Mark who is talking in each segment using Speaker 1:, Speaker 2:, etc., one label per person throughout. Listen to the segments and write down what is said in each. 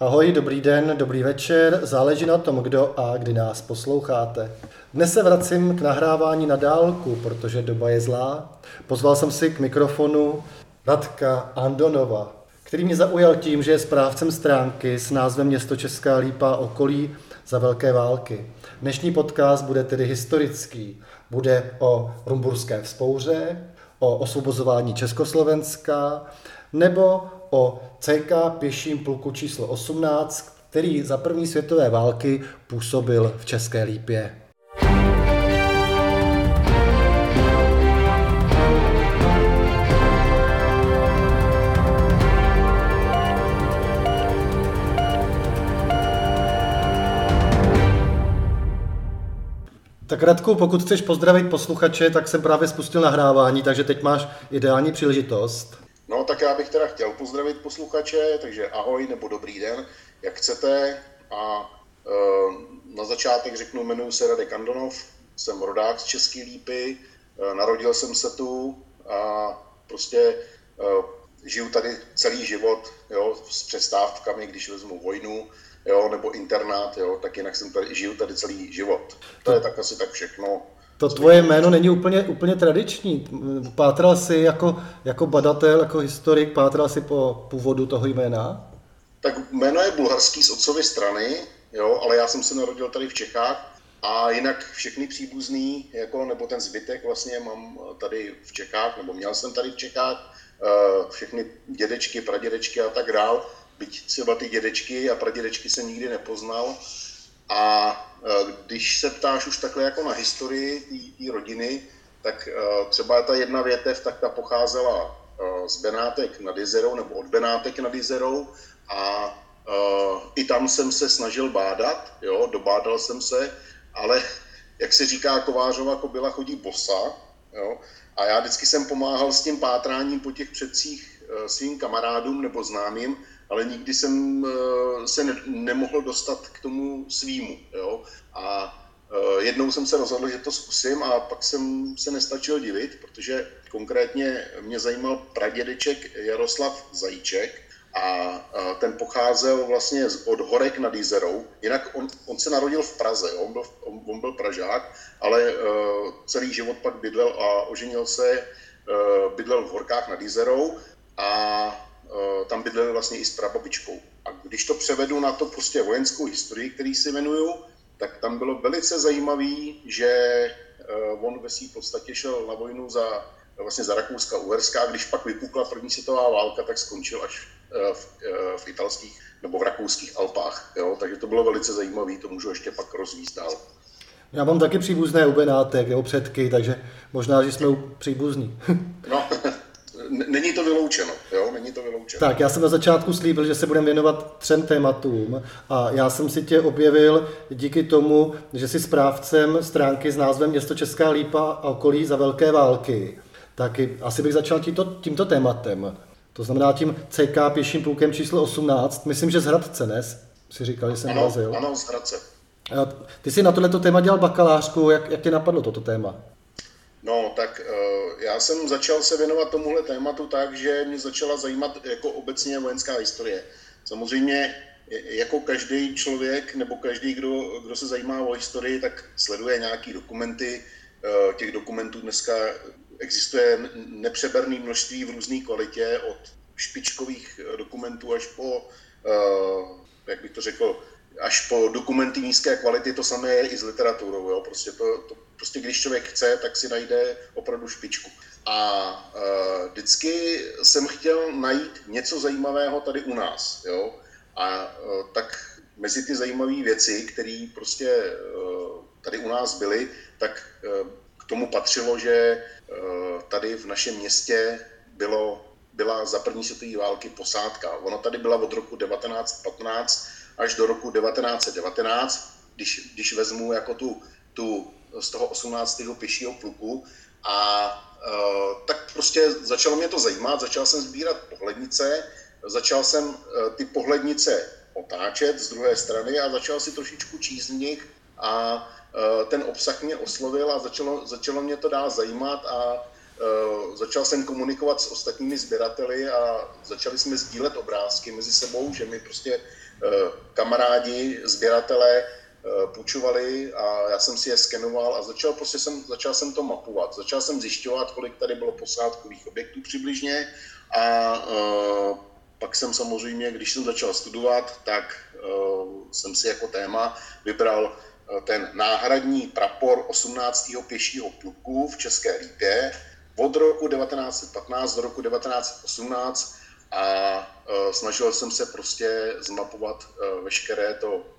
Speaker 1: Ahoj, dobrý den, dobrý večer, záleží na tom, kdo a kdy nás posloucháte. Dnes se vracím k nahrávání na dálku, protože doba je zlá. Pozval jsem si k mikrofonu Radka Andonova, který mě zaujal tím, že je správcem stránky s názvem Město Česká Lípa okolí za velké války. Dnešní podcast bude tedy historický. Bude o Rumburské vzpouře, o osvobozování Československa nebo o CK pěším pluku číslo 18, který za první světové války působil v České Lípě. Tak Radku, pokud chceš pozdravit posluchače, tak jsem právě spustil nahrávání, takže teď máš ideální příležitost.
Speaker 2: No, tak já bych teda chtěl pozdravit posluchače, takže ahoj nebo dobrý den, jak chcete. A e, na začátek řeknu, jmenuji se Radek Andonov, jsem rodák z České Lípy, e, narodil jsem se tu a prostě e, žiju tady celý život jo, s přestávkami, když vezmu vojnu, jo, nebo internát, jo, tak jinak jsem tady, žiju tady celý život. To je tak asi tak všechno.
Speaker 1: To tvoje jméno není úplně, úplně tradiční. Pátral jsi jako, jako badatel, jako historik, pátral jsi po původu toho jména?
Speaker 2: Tak jméno je bulharský z otcovy strany, jo, ale já jsem se narodil tady v Čechách a jinak všechny příbuzný, jako, nebo ten zbytek vlastně mám tady v Čechách, nebo měl jsem tady v Čechách, eh, všechny dědečky, pradědečky a tak dál, byť třeba ty dědečky a pradědečky jsem nikdy nepoznal. A když se ptáš už takhle jako na historii té rodiny, tak e, třeba ta jedna větev, tak ta pocházela e, z Benátek nad Jezerou, nebo od Benátek nad Jezerou a i tam jsem se snažil bádat, jo, dobádal jsem se, ale jak se říká, kovářova kobila chodí bosa, jo, a já vždycky jsem pomáhal s tím pátráním po těch předcích svým kamarádům nebo známým, ale nikdy jsem eh, se ne, nemohl dostat k tomu svýmu. Jo? A eh, jednou jsem se rozhodl, že to zkusím a pak jsem se nestačil divit, protože konkrétně mě zajímal pradědeček Jaroslav Zajíček, a ten pocházel vlastně od Horek nad Jizerou. Jinak on, on se narodil v Praze, on byl, on, on byl Pražák, ale uh, celý život pak bydlel a oženil se, uh, bydlel v Horkách nad Jizerou a tam bydleli vlastně i s prababičkou. A když to převedu na to prostě vojenskou historii, který si jmenuju, tak tam bylo velice zajímavý, že eh, on ve v podstatě šel na vojnu za, vlastně za Rakouska Uherská, a když pak vypukla první světová válka, tak skončil až eh, v, v italských nebo v rakouských Alpách. Jo? Takže to bylo velice zajímavé, to můžu ještě pak rozvízt dál.
Speaker 1: Já mám taky příbuzné u Benátek, jeho předky, takže možná, že jsme příbuzní.
Speaker 2: no, není to vyloučeno, jo, není to vyloučeno.
Speaker 1: Tak, já jsem na začátku slíbil, že se budeme věnovat třem tématům a já jsem si tě objevil díky tomu, že jsi správcem stránky s názvem Město Česká Lípa a okolí za velké války. Tak asi bych začal tímto, tímto tématem. To znamená tím CK pěším plukem číslo 18, myslím, že z Hradce, ne? Si říkal, že jsem
Speaker 2: ano,
Speaker 1: vrazil.
Speaker 2: Ano, z Hradce.
Speaker 1: Ty jsi na tohleto téma dělal bakalářku, jak, jak tě napadlo toto téma?
Speaker 2: No, tak uh, já jsem začal se věnovat tomuhle tématu tak, že mě začala zajímat jako obecně vojenská historie. Samozřejmě jako každý člověk nebo každý, kdo, kdo se zajímá o historii, tak sleduje nějaký dokumenty. Uh, těch dokumentů dneska existuje nepřeberné množství v různé kvalitě, od špičkových dokumentů až po, jak bych to řekl, až po dokumenty nízké kvality, to samé je i s literaturou. Jo? Prostě, to, to, prostě když člověk chce, tak si najde opravdu špičku. A uh, vždycky jsem chtěl najít něco zajímavého tady u nás. Jo? A uh, tak mezi ty zajímavé věci, které prostě uh, tady u nás byly, tak uh, k tomu patřilo, že uh, tady v našem městě bylo, byla za první světové války posádka. Ono tady byla od roku 1915 až do roku 1919, když, když vezmu jako tu, tu z toho 18. pěšího pluku a uh, tak prostě začalo mě to zajímat, začal jsem sbírat pohlednice, začal jsem uh, ty pohlednice otáčet z druhé strany a začal si trošičku číst v nich a uh, ten obsah mě oslovil a začalo, začalo mě to dál zajímat a začal jsem komunikovat s ostatními sběrateli a začali jsme sdílet obrázky mezi sebou, že mi prostě kamarádi, sběratelé půjčovali a já jsem si je skenoval a začal, prostě jsem, začal jsem to mapovat. Začal jsem zjišťovat, kolik tady bylo posádkových objektů přibližně a uh, pak jsem samozřejmě, když jsem začal studovat, tak uh, jsem si jako téma vybral ten náhradní prapor 18. pěšího pluku v České Lípě od roku 1915 do roku 1918 a snažil jsem se prostě zmapovat veškeré to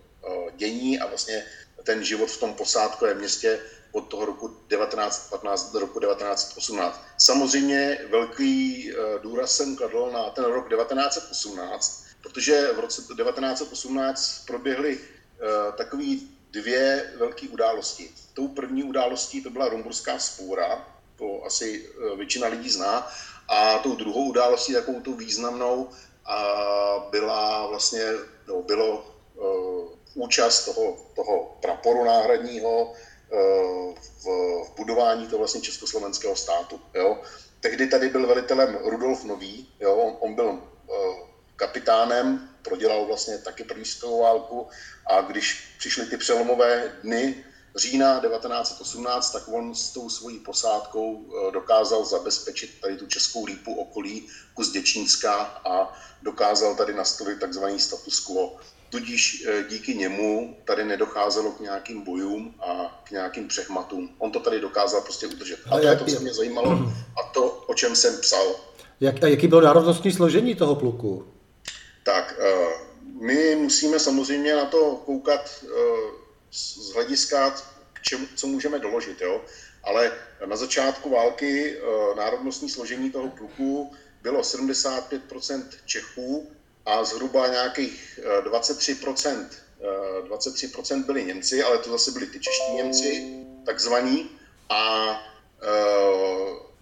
Speaker 2: dění a vlastně ten život v tom posádkovém městě od toho roku 1915 do roku 1918. Samozřejmě velký důraz jsem kladl na ten rok 1918, protože v roce 1918 proběhly takový dvě velké události. Tou první událostí to byla Rumburská spůra, to asi eh, většina lidí zná, a tou druhou událostí, takovou tu významnou, a byla vlastně, no, bylo účast toho, toho praporu náhradního uh, v, v budování toho vlastně československého státu. Jo. Tehdy tady byl velitelem Rudolf Nový, jo, on, on byl uh, kapitánem, prodělal vlastně taky první světovou válku a když přišly ty přelomové dny října 1918, tak on s tou svojí posádkou eh, dokázal zabezpečit tady tu českou lípu okolí kus Děčínska a dokázal tady nastavit takzvaný status quo. Tudíž eh, díky němu tady nedocházelo k nějakým bojům a k nějakým přechmatům. On to tady dokázal prostě udržet. A to je to, co mě zajímalo a to, o čem jsem psal.
Speaker 1: Jak, a jaký bylo národnostní složení toho pluku?
Speaker 2: Tak, eh, my musíme samozřejmě na to koukat z hlediska, k čemu, co můžeme doložit, jo? ale na začátku války eh, národnostní složení toho pluku bylo 75% Čechů a zhruba nějakých 23%, eh, 23% eh, byli Němci, ale to zase byli ty čeští Němci, takzvaní, a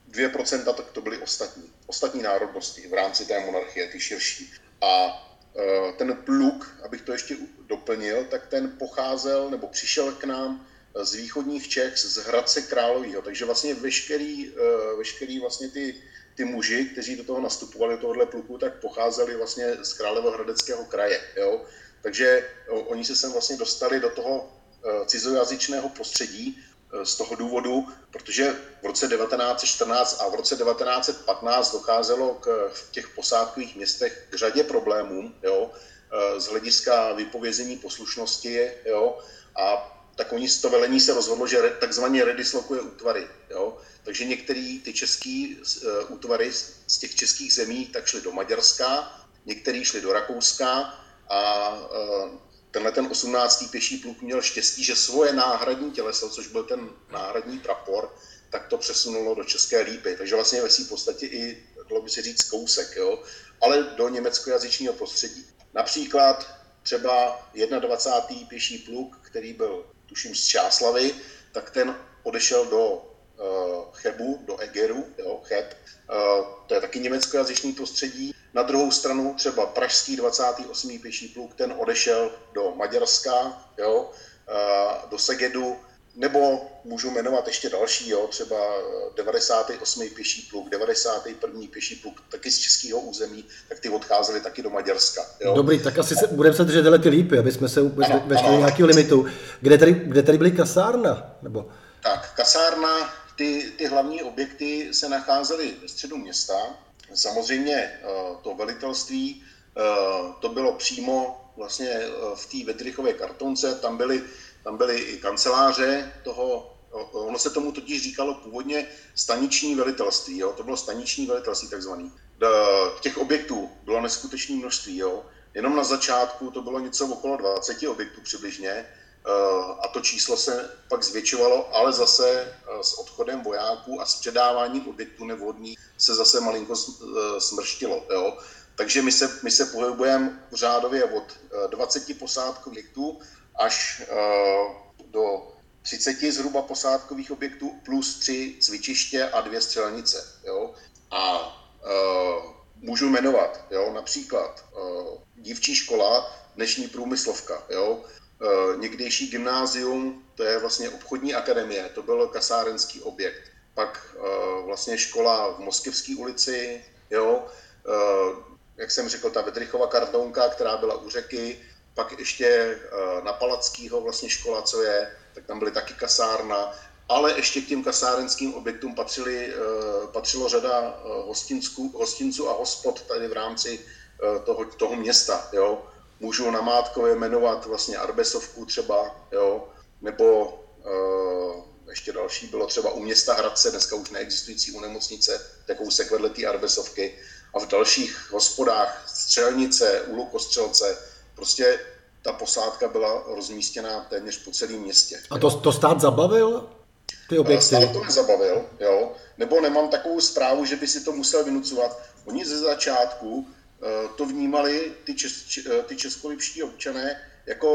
Speaker 2: 2% tak to byly ostatní, ostatní národnosti v rámci té monarchie, ty širší. A Eh, ten pluk, abych to ještě doplnil, tak ten pocházel nebo přišel k nám z východních Čech, z Hradce Královýho. Takže vlastně veškerý, eh, veškerý vlastně ty, ty muži, kteří do toho nastupovali, do tohohle pluku, tak pocházeli vlastně z Královohradeckého kraje. Jo? Takže oni se sem vlastně dostali do toho eh, cizojazyčného prostředí z toho důvodu, protože v roce 1914 a v roce 1915 docházelo k, v těch posádkových městech k řadě problémů, jo, e, z hlediska vypovězení poslušnosti, jo, a tak oni z to velení se rozhodlo, že takzvaně redislokuje útvary. Jo? Takže některé ty české uh, útvary z těch českých zemí tak šly do Maďarska, některé šly do Rakouska a uh, tenhle ten 18. pěší pluk měl štěstí, že svoje náhradní těleso, což byl ten náhradní prapor, tak to přesunulo do České lípy. Takže vlastně ve v podstatě i, dalo by se říct, kousek, jo? ale do německojazyčního prostředí. Například třeba 21. pěší pluk, který byl, tuším, z Čáslavy, tak ten odešel do Chebu, do Egeru, jo, Cheb. Uh, to je taky německojazyčný prostředí. Na druhou stranu třeba pražský 28. pěší pluk, ten odešel do Maďarska, jo, do Segedu, nebo můžu jmenovat ještě další, jo, třeba 98. pěší pluk, 91. pěší pluk, taky z českého území, tak ty odcházeli taky do Maďarska. Jo.
Speaker 1: Dobrý, tak asi se, budeme se držet ty lípy, aby jsme se vešli nějakého limitu. Kde tady, kde tady byly kasárna? Nebo...
Speaker 2: Tak, kasárna, ty, ty hlavní objekty se nacházely ve středu města, Samozřejmě eh, to velitelství, eh, to bylo přímo vlastně eh, v té Vedrychové kartonce, tam byly, tam byly i kanceláře toho, ono se tomu totiž říkalo původně staniční velitelství, jo? to bylo staniční velitelství takzvaný. Těch objektů bylo neskutečné množství, jo? jenom na začátku to bylo něco okolo 20 objektů přibližně, a to číslo se pak zvětšovalo, ale zase s odchodem vojáků a s předáváním objektů nevhodných se zase malinko eh, smrštilo. Jo? Takže my se, my se pohybujeme řádově od 20 eh, posádkových objektů až eh, do 30 zhruba posádkových objektů plus 3 cvičiště a dvě střelnice. Jo? A můžu jmenovat, jo? například dívčí škola, dnešní průmyslovka, jo? Uh, někdejší gymnázium, to je vlastně obchodní akademie, to byl kasárenský objekt pak uh, vlastně škola v Moskevské ulici, jo, uh, jak jsem řekl, ta Vedrychova kartonka, která byla u řeky, pak ještě na Palackýho vlastně škola, co je, tak tam byly taky kasárna, ale ještě k těm kasárenským objektům patřili, patřilo řada hostinců, hostinců a hospod tady v rámci toho, toho města. Jo. Můžu namátkově jmenovat vlastně Arbesovku třeba, jo, nebo ještě další bylo třeba u města Hradce, dneska už neexistující u nemocnice, takovou se vedle té Arbesovky a v dalších hospodách střelnice, u Lukostřelce, prostě ta posádka byla rozmístěná téměř po celém městě.
Speaker 1: A to, to stát zabavil? Ty objekty?
Speaker 2: Stát to nezabavil, jo. Nebo nemám takovou zprávu, že by si to musel vynucovat. Oni ze začátku eh, to vnímali ty, čes, eh, ty českolipští občané jako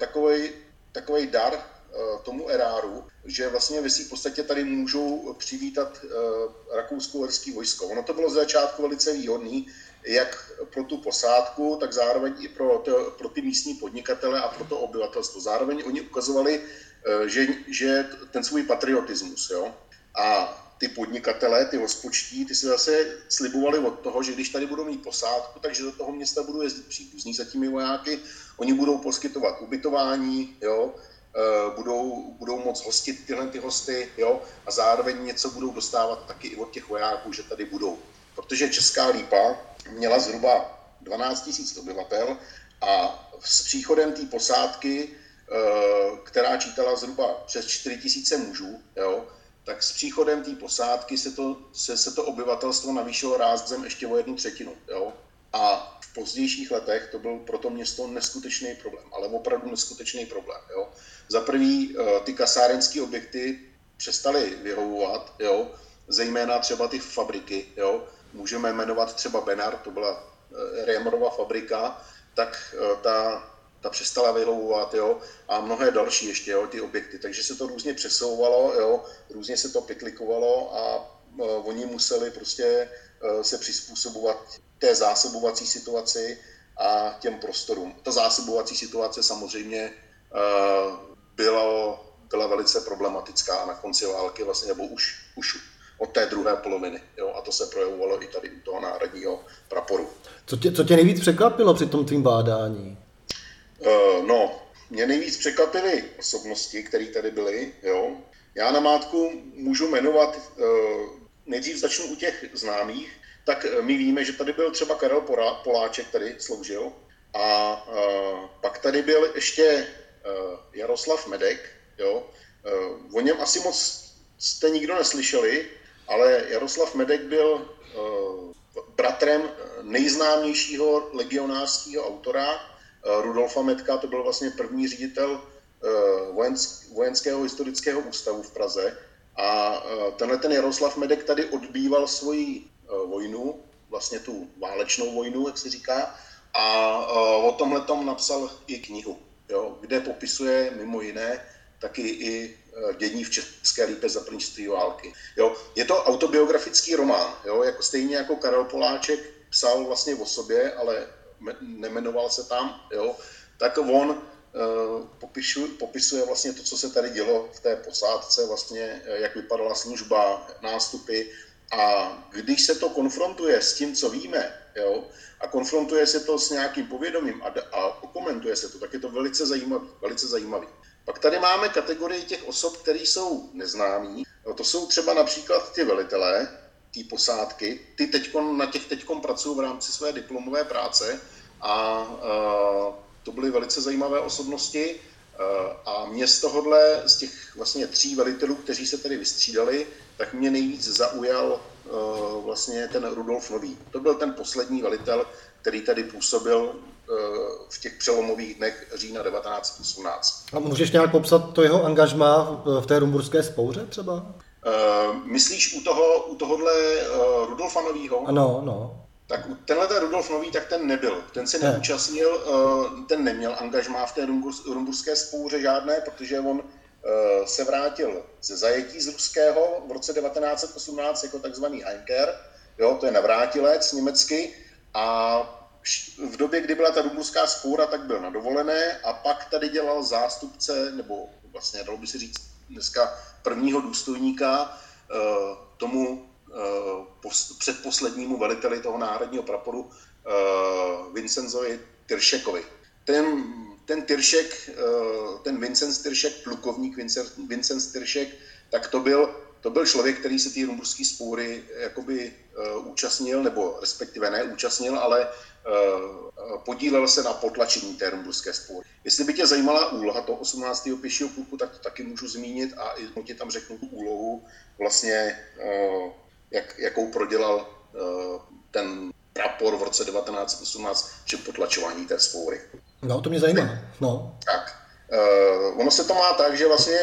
Speaker 2: takový takový dar Eh, tomu eráru, že vlastně ve v podstatě tady můžou přivítat eh, rakousko-uherský vojsko. Ono to bylo z začátku velice výhodný, jak pro tu posádku, tak zároveň i pro, to, pro ty místní podnikatele a pro to obyvatelstvo. Zároveň oni ukazovali, eh, že, že ten svůj patriotismus. Jo? A ty podnikatele, ty hospočtí, ty si zase slibovali od toho, že když tady budou mít posádku, takže do toho města budou jezdit příbuzní za těmi vojáky, oni budou poskytovat ubytování, jo, Eh, budou, budou moc hostit tyhle ty hosty, jo, a zároveň něco budou dostávat taky i od těch vojáků, že tady budou. Protože Česká lípa měla zhruba 12 000 obyvatel a s příchodem té posádky, eh, která čítala zhruba přes 4 000 mužů, jo, tak s příchodem té posádky se to, se, se to obyvatelstvo navýšilo rázem ještě o jednu třetinu. Jo. A v pozdějších letech to byl pro to město neskutečný problém, ale opravdu neskutečný problém. Jo. Za prvý eh, ty kasárenské objekty přestaly vyhovovat, jo, zejména třeba ty fabriky. Jo. Můžeme jmenovat třeba Benar, to byla eh, Rémorova fabrika, tak eh, ta, ta přestala vyhovovat, jo, a mnohé další ještě, jo, ty objekty. Takže se to různě přesouvalo, jo, různě se to pitlikovalo a oni museli prostě se přizpůsobovat té zásobovací situaci a těm prostorům. Ta zásobovací situace samozřejmě bylo, byla velice problematická na konci války, vlastně, nebo už, už od té druhé poloviny. Jo? A to se projevovalo i tady u toho národního praporu.
Speaker 1: Co tě, co tě nejvíc překvapilo při tom tvým bádání?
Speaker 2: Uh, no, mě nejvíc překvapily osobnosti, které tady byly. Jo? Já na mátku můžu jmenovat, uh, nejdřív začnu u těch známých, tak eh, my víme, že tady byl třeba Karel Poláček, tady sloužil, a uh, pak tady byl ještě Eh, Jaroslav Medek, jo, eh, o něm asi moc jste nikdo neslyšeli, ale Jaroslav Medek byl bratrem nejznámějšího legionářského autora Rudolfa Medka, to byl vlastně první ředitel vojenského historického ústavu v Praze. A tenhle ten Jaroslav Medek tady odbýval svoji vojnu, vlastně tu válečnou vojnu, jak se říká, a o tomhle tom napsal i knihu jo, kde popisuje mimo jiné taky i dění v České lípe za první války. Jo. Je to autobiografický román, jo, jako stejně jako Karel Poláček psal vlastně o sobě, ale nemenoval se tam, jo, tak on uh, popišu, popisuje vlastně to, co se tady dělo v té posádce, vlastně e, jak vypadala služba, nástupy a když se to konfrontuje s tím, co víme, jo, a konfrontuje se to s nějakým povědomím a, a okomentuje se to, tak je to velice zajímavý. Velice zajímavý. Pak tady máme kategorii těch osob, které jsou neznámí. No, to jsou třeba například ty velitelé, ty posádky. Ty teďkon, na těch teď pracují v rámci své diplomové práce a, a to byly velice zajímavé osobnosti. A mě z tohohle, z těch vlastně tří velitelů, kteří se tady vystřídali, tak mě nejvíc zaujal uh, vlastně ten Rudolf Nový. To byl ten poslední velitel, který tady působil uh, v těch přelomových dnech října 1918.
Speaker 1: A můžeš nějak popsat to jeho angažmá v té rumburské spouře třeba?
Speaker 2: Uh, myslíš u, toho, u tohohle uh, Rudolfa Novýho?
Speaker 1: Ano, no.
Speaker 2: Tak tenhle ten Rudolf Nový, tak ten nebyl. Ten se ne. neúčastnil, uh, ten neměl angažmá v té rumburské spouře žádné, protože on Eh, se vrátil ze zajetí z ruského v roce 1918 jako takzvaný Heinker, jo, to je navrátilec německy, a v době, kdy byla ta rumunská spůra, tak byl na dovolené a pak tady dělal zástupce, nebo vlastně dalo by se říct dneska prvního důstojníka eh, tomu eh, předposlednímu veliteli toho národního praporu uh, Vincenzovi Tyršekovi. Ten, ten Tyršek, ten Vincent Tyršek, plukovník Vincent Tyršek, tak to byl, to byl člověk, který se ty rumburské spoury jakoby účastnil, nebo respektive ne účastnil, ale podílel se na potlačení té rumburské spoury. Jestli by tě zajímala úloha toho 18. pěšího pluku, tak to taky můžu zmínit a i ti tam řeknu tu úlohu, vlastně, uh, jak, jakou prodělal uh, ten prapor v roce 1918 při potlačování té spoury.
Speaker 1: No, to mě zajímá. No.
Speaker 2: Tak, ono se to má tak, že vlastně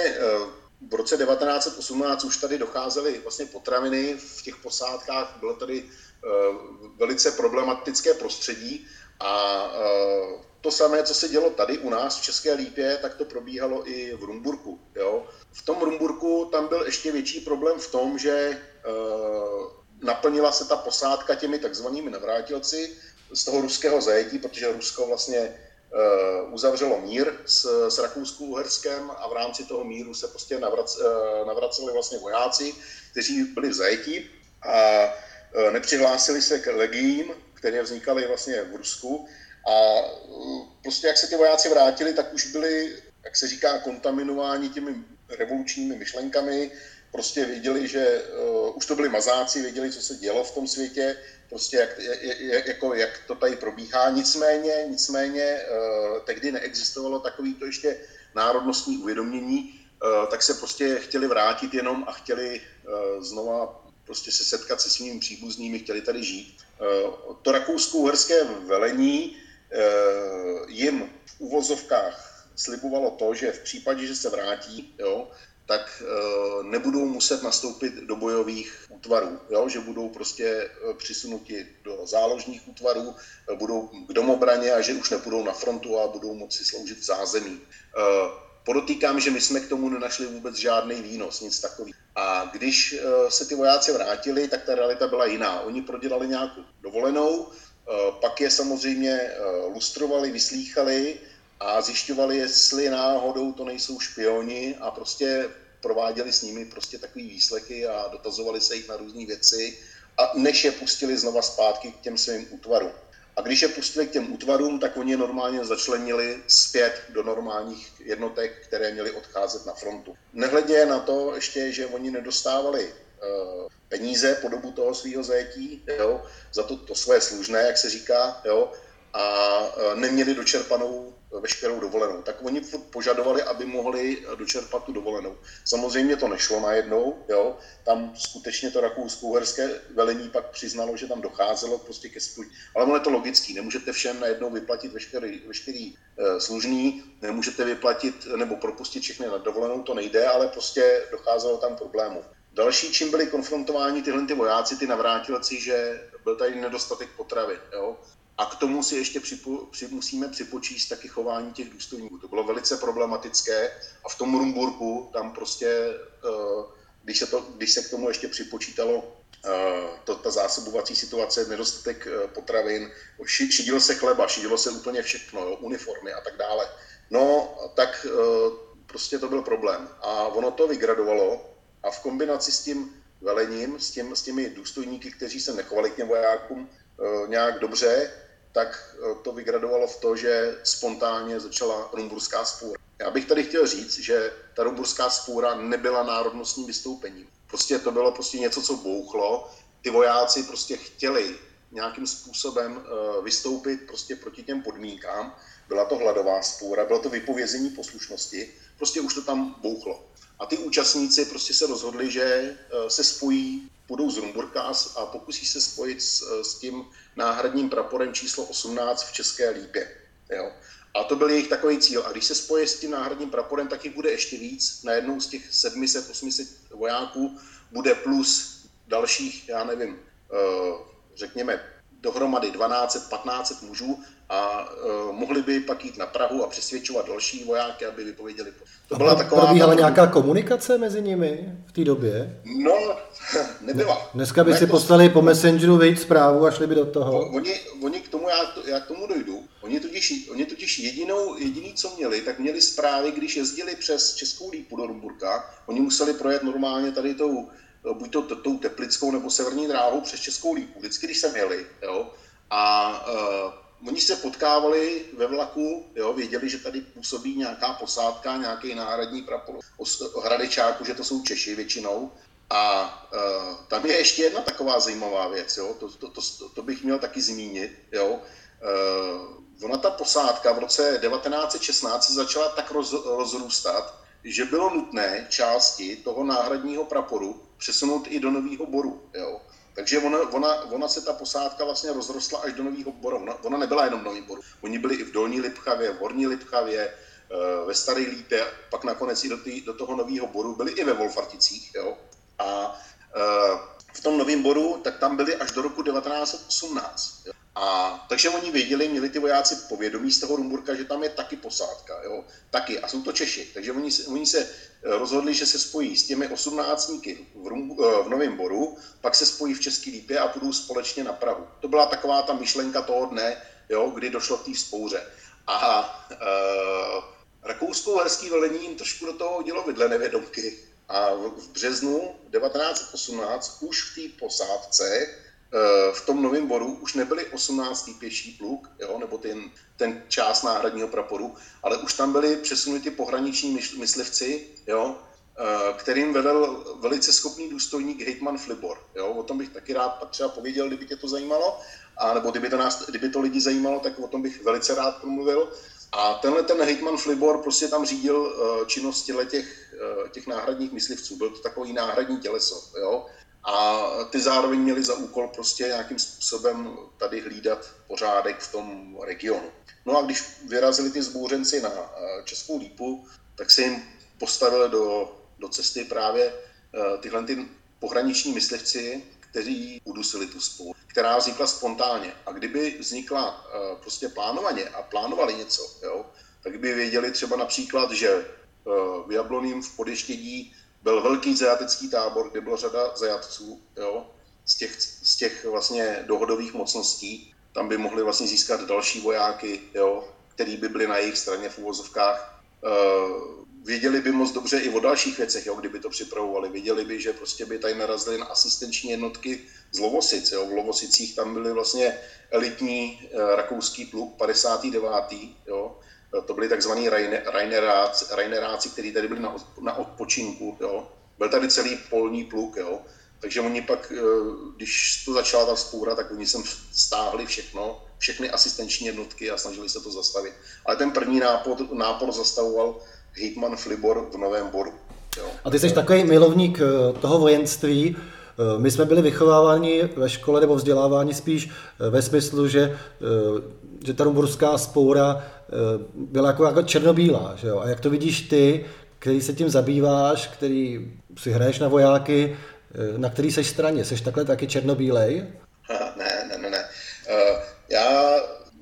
Speaker 2: v roce 1918 už tady docházely vlastně potraviny v těch posádkách, bylo tady uh, velice problematické prostředí a uh, to samé, co se dělo tady u nás v České Lípě, tak to probíhalo i v Rumburku. Jo? V tom Rumburku tam byl ještě větší problém v tom, že uh, naplnila se ta posádka těmi takzvanými navrátilci z toho ruského zajetí, protože Rusko vlastně uzavřelo mír s, s Rakouskou-Uherskem a v rámci toho míru se prostě navrac, uh, navraceli vlastně vojáci, kteří byli v zajetí a uh, nepřihlásili se k legiím, které vznikaly vlastně v Rusku. A prostě jak se ty vojáci vrátili, tak už byli, jak se říká, kontaminováni těmi revolučními myšlenkami, prostě věděli, že uh, už to byli mazáci, věděli, co se dělo v tom světě, prostě jak, jak, jako, jak to tady probíhá. Nicméně, nicméně uh, tehdy neexistovalo takový to ještě národnostní uvědomění, uh, tak se prostě chtěli vrátit jenom a chtěli uh, znova prostě se setkat se svými příbuznými, chtěli tady žít. To rakousko-uherské velení jim v uvozovkách slibovalo to, že v případě, že se vrátí, jo, tak eh, nebudou muset nastoupit do bojových útvarů, jo? že budou prostě eh, přisunuti do záložních útvarů, eh, budou k domobraně a že už nepůjdou na frontu a budou moci sloužit v zázemí. Podotýkám, že my jsme k tomu nenašli vůbec žádný výnos, nic takový. A když se ty vojáci vrátili, tak ta realita byla jiná. Oni prodělali nějakou dovolenou, pak je samozřejmě lustrovali, vyslýchali, a zjišťovali, jestli náhodou to nejsou špioni a prostě prováděli s nimi prostě takový výslechy a dotazovali se jich na různé věci, a než je pustili znova zpátky k těm svým útvarům. A když je pustili k těm útvarům, tak oni je normálně začlenili zpět do normálních jednotek, které měly odcházet na frontu. Nehledě na to ještě, že oni nedostávali uh, peníze po dobu toho svého zajetí, jo, za to, to svoje služné, jak se říká, jo, a uh, neměli dočerpanou veškerou dovolenou. Tak oni požadovali, aby mohli dočerpat tu dovolenou. Samozřejmě to nešlo najednou, jo. Tam skutečně to rakousko-uherské velení pak přiznalo, že tam docházelo prostě ke spůj. Ale ono je to logický, nemůžete všem najednou vyplatit veškerý, veškerý e, služný, nemůžete vyplatit nebo propustit všechny na dovolenou, to nejde, ale prostě docházelo tam problému. Další, čím byli konfrontováni tyhle ty vojáci, ty navrátilci, že byl tady nedostatek potravy. Jo? A k tomu si ještě připo, při, musíme připočíst taky chování těch důstojníků. To bylo velice problematické a v tom Rumburku tam prostě, uh, když, se to, když se k tomu ještě připočítalo uh, to, ta zásobovací situace, nedostatek uh, potravin, ši, šidilo se chleba, šidilo se úplně všechno, jo, uniformy a tak dále. No, tak prostě to byl problém. A ono to vygradovalo a v kombinaci s tím velením, s, tím, s těmi důstojníky, kteří se nechovali k těm vojákům nějak dobře, tak eh, to vygradovalo v to, že spontánně začala rumburská spůra. Já bych tady chtěl říct, že ta rumburská spůra nebyla národnostním vystoupením. Prostě to bylo prostě něco, co bouchlo. Ty vojáci prostě chtěli nějakým způsobem eh, vystoupit prostě proti těm podmínkám. Byla to hladová spůra, bylo to vypovězení poslušnosti, prostě už to tam bouchlo. A ty účastníci prostě se rozhodli, že eh, se spojí, půjdou z Rumburka a pokusí se spojit s, s tím náhradním praporem číslo 18 v České Lípě. Jo. A to byl jejich takový cíl. A když se spojí s tím náhradním praporem, tak jich bude ještě víc. Na jednou z těch 700-800 vojáků bude plus dalších, já nevím, eh, řekněme dohromady 1200-1500 mužů a uh, mohli by pak jít na Prahu a přesvědčovat další vojáky, aby vypověděli.
Speaker 1: To byla a taková... Probíhala nějaká komunikace mezi nimi v té době?
Speaker 2: No, nebyla.
Speaker 1: Dneska by ne, si poslali po Messengeru vyjít zprávu a šli by do toho.
Speaker 2: Oni, oni k tomu, já, já k tomu dojdu, oni totiž, oni totiž jedinou, jediný, co měli, tak měli zprávy, když jezdili přes Českou lípu do Rumburka, oni museli projet normálně tady tou, buď to tou teplickou nebo severní dráhou přes Českou lípu, vždycky, když se měli, jo, A uh, oni se potkávali ve vlaku, jo, věděli, že tady působí nějaká posádka, nějaký náhradní prapor hradečáku, že to jsou Češi většinou. A uh, tam je ještě jedna taková zajímavá věc, jo, to, to, to, to bych měl taky zmínit. Jo. Uh, ona ta posádka v roce 1916 začala tak roz, rozrůstat, že bylo nutné části toho náhradního praporu přesunout i do Nového Boru. Jo. Takže ona, ona, ona se ta posádka vlastně rozrostla až do Nového Boru. Ona, ona nebyla jenom v Novém Boru. Oni byli i v Dolní Lipchavě, v Horní Lipchavě, eh, ve Staré Lípě, pak nakonec i do, tý, do toho Nového Boru, byli i ve Wolfarticích. Jo. A eh, v tom Novém Boru, tak tam byli až do roku 1918. Jo. A takže oni věděli, měli ty vojáci povědomí z toho Rumburka, že tam je taky posádka, jo, taky, a jsou to Češi. Takže oni, oni se eh, rozhodli, že se spojí s těmi osmnáctníky v, eh, v Novém Boru, pak se spojí v České Lípě a půjdou společně na Prahu. To byla taková ta myšlenka toho dne, jo, kdy došlo k té vzpouře. A e, rakousko-herský velení jim trošku do toho hodilo vidle nevědomky. A v, březnu 1918 už v té posádce Eh, v tom novém boru už nebyli 18. pěší pluk, jo, nebo ten, ten část náhradního praporu, ale už tam byli přesunuti pohraniční myslivci, jo, eh, kterým vedl velice schopný důstojník Hejtman Flibor. Jo. O tom bych taky rád třeba pověděl, kdyby tě to zajímalo, a nebo kdyby to, nás, kdyby to lidi zajímalo, tak o tom bych velice rád promluvil. A tenhle ten Hejtman Flibor prostě tam řídil eh, činnosti těch, těch náhradních myslivců. Byl to takový náhradní těleso. Jo a ty zároveň měli za úkol prostě nějakým způsobem tady hlídat pořádek v tom regionu. No a když vyrazili ty zbouřenci na eh, Českou lípu, tak se jim postavili do, do cesty právě eh, tyhle ty pohraniční myslivci, kteří udusili tu spolu, která vznikla spontánně. A kdyby vznikla eh, prostě plánovaně a plánovali něco, jo, tak by věděli třeba například, že v Jabloným v Podeštědí byl velký zajatecký tábor, kde byla řada zajatců jo, z, těch, z těch vlastně dohodových mocností. Tam by mohli vlastně získat další vojáky, jo, který by byli na jejich straně v úvozovkách. E, věděli by moc dobře i o dalších věcech, jo, kdyby to připravovali. Věděli by, že prostě by tady narazili na asistenční jednotky z Lovosic. Jo. V Lovosicích tam byly vlastně elitní e, rakouský pluk 59. Jo to byli takzvaní Raineráci, kteří tady byli na, na odpočinku. Jo. Byl tady celý polní pluk, jo. Takže oni pak, eh, když to začala ta vzpůra, tak oni sem stáhli všechno, všechny asistenční jednotky a snažili se to zastavit. Ale ten první nápor, nápor zastavoval Hitman Flibor v Novém Boru. Jo.
Speaker 1: A ty jsi takový milovník eh, toho vojenství. Eh, my jsme byli vychováváni ve škole nebo vzděláváni spíš ve smyslu, že, že ta rumburská spoura Eh, byla jako, jako černobílá. Že jo? A jak to vidíš ty, který se tím zabýváš, který si hraješ na vojáky, eh, na který seš straně? Seš takhle taky černobílej?
Speaker 2: Ne, ne, ne, ne. Uh, já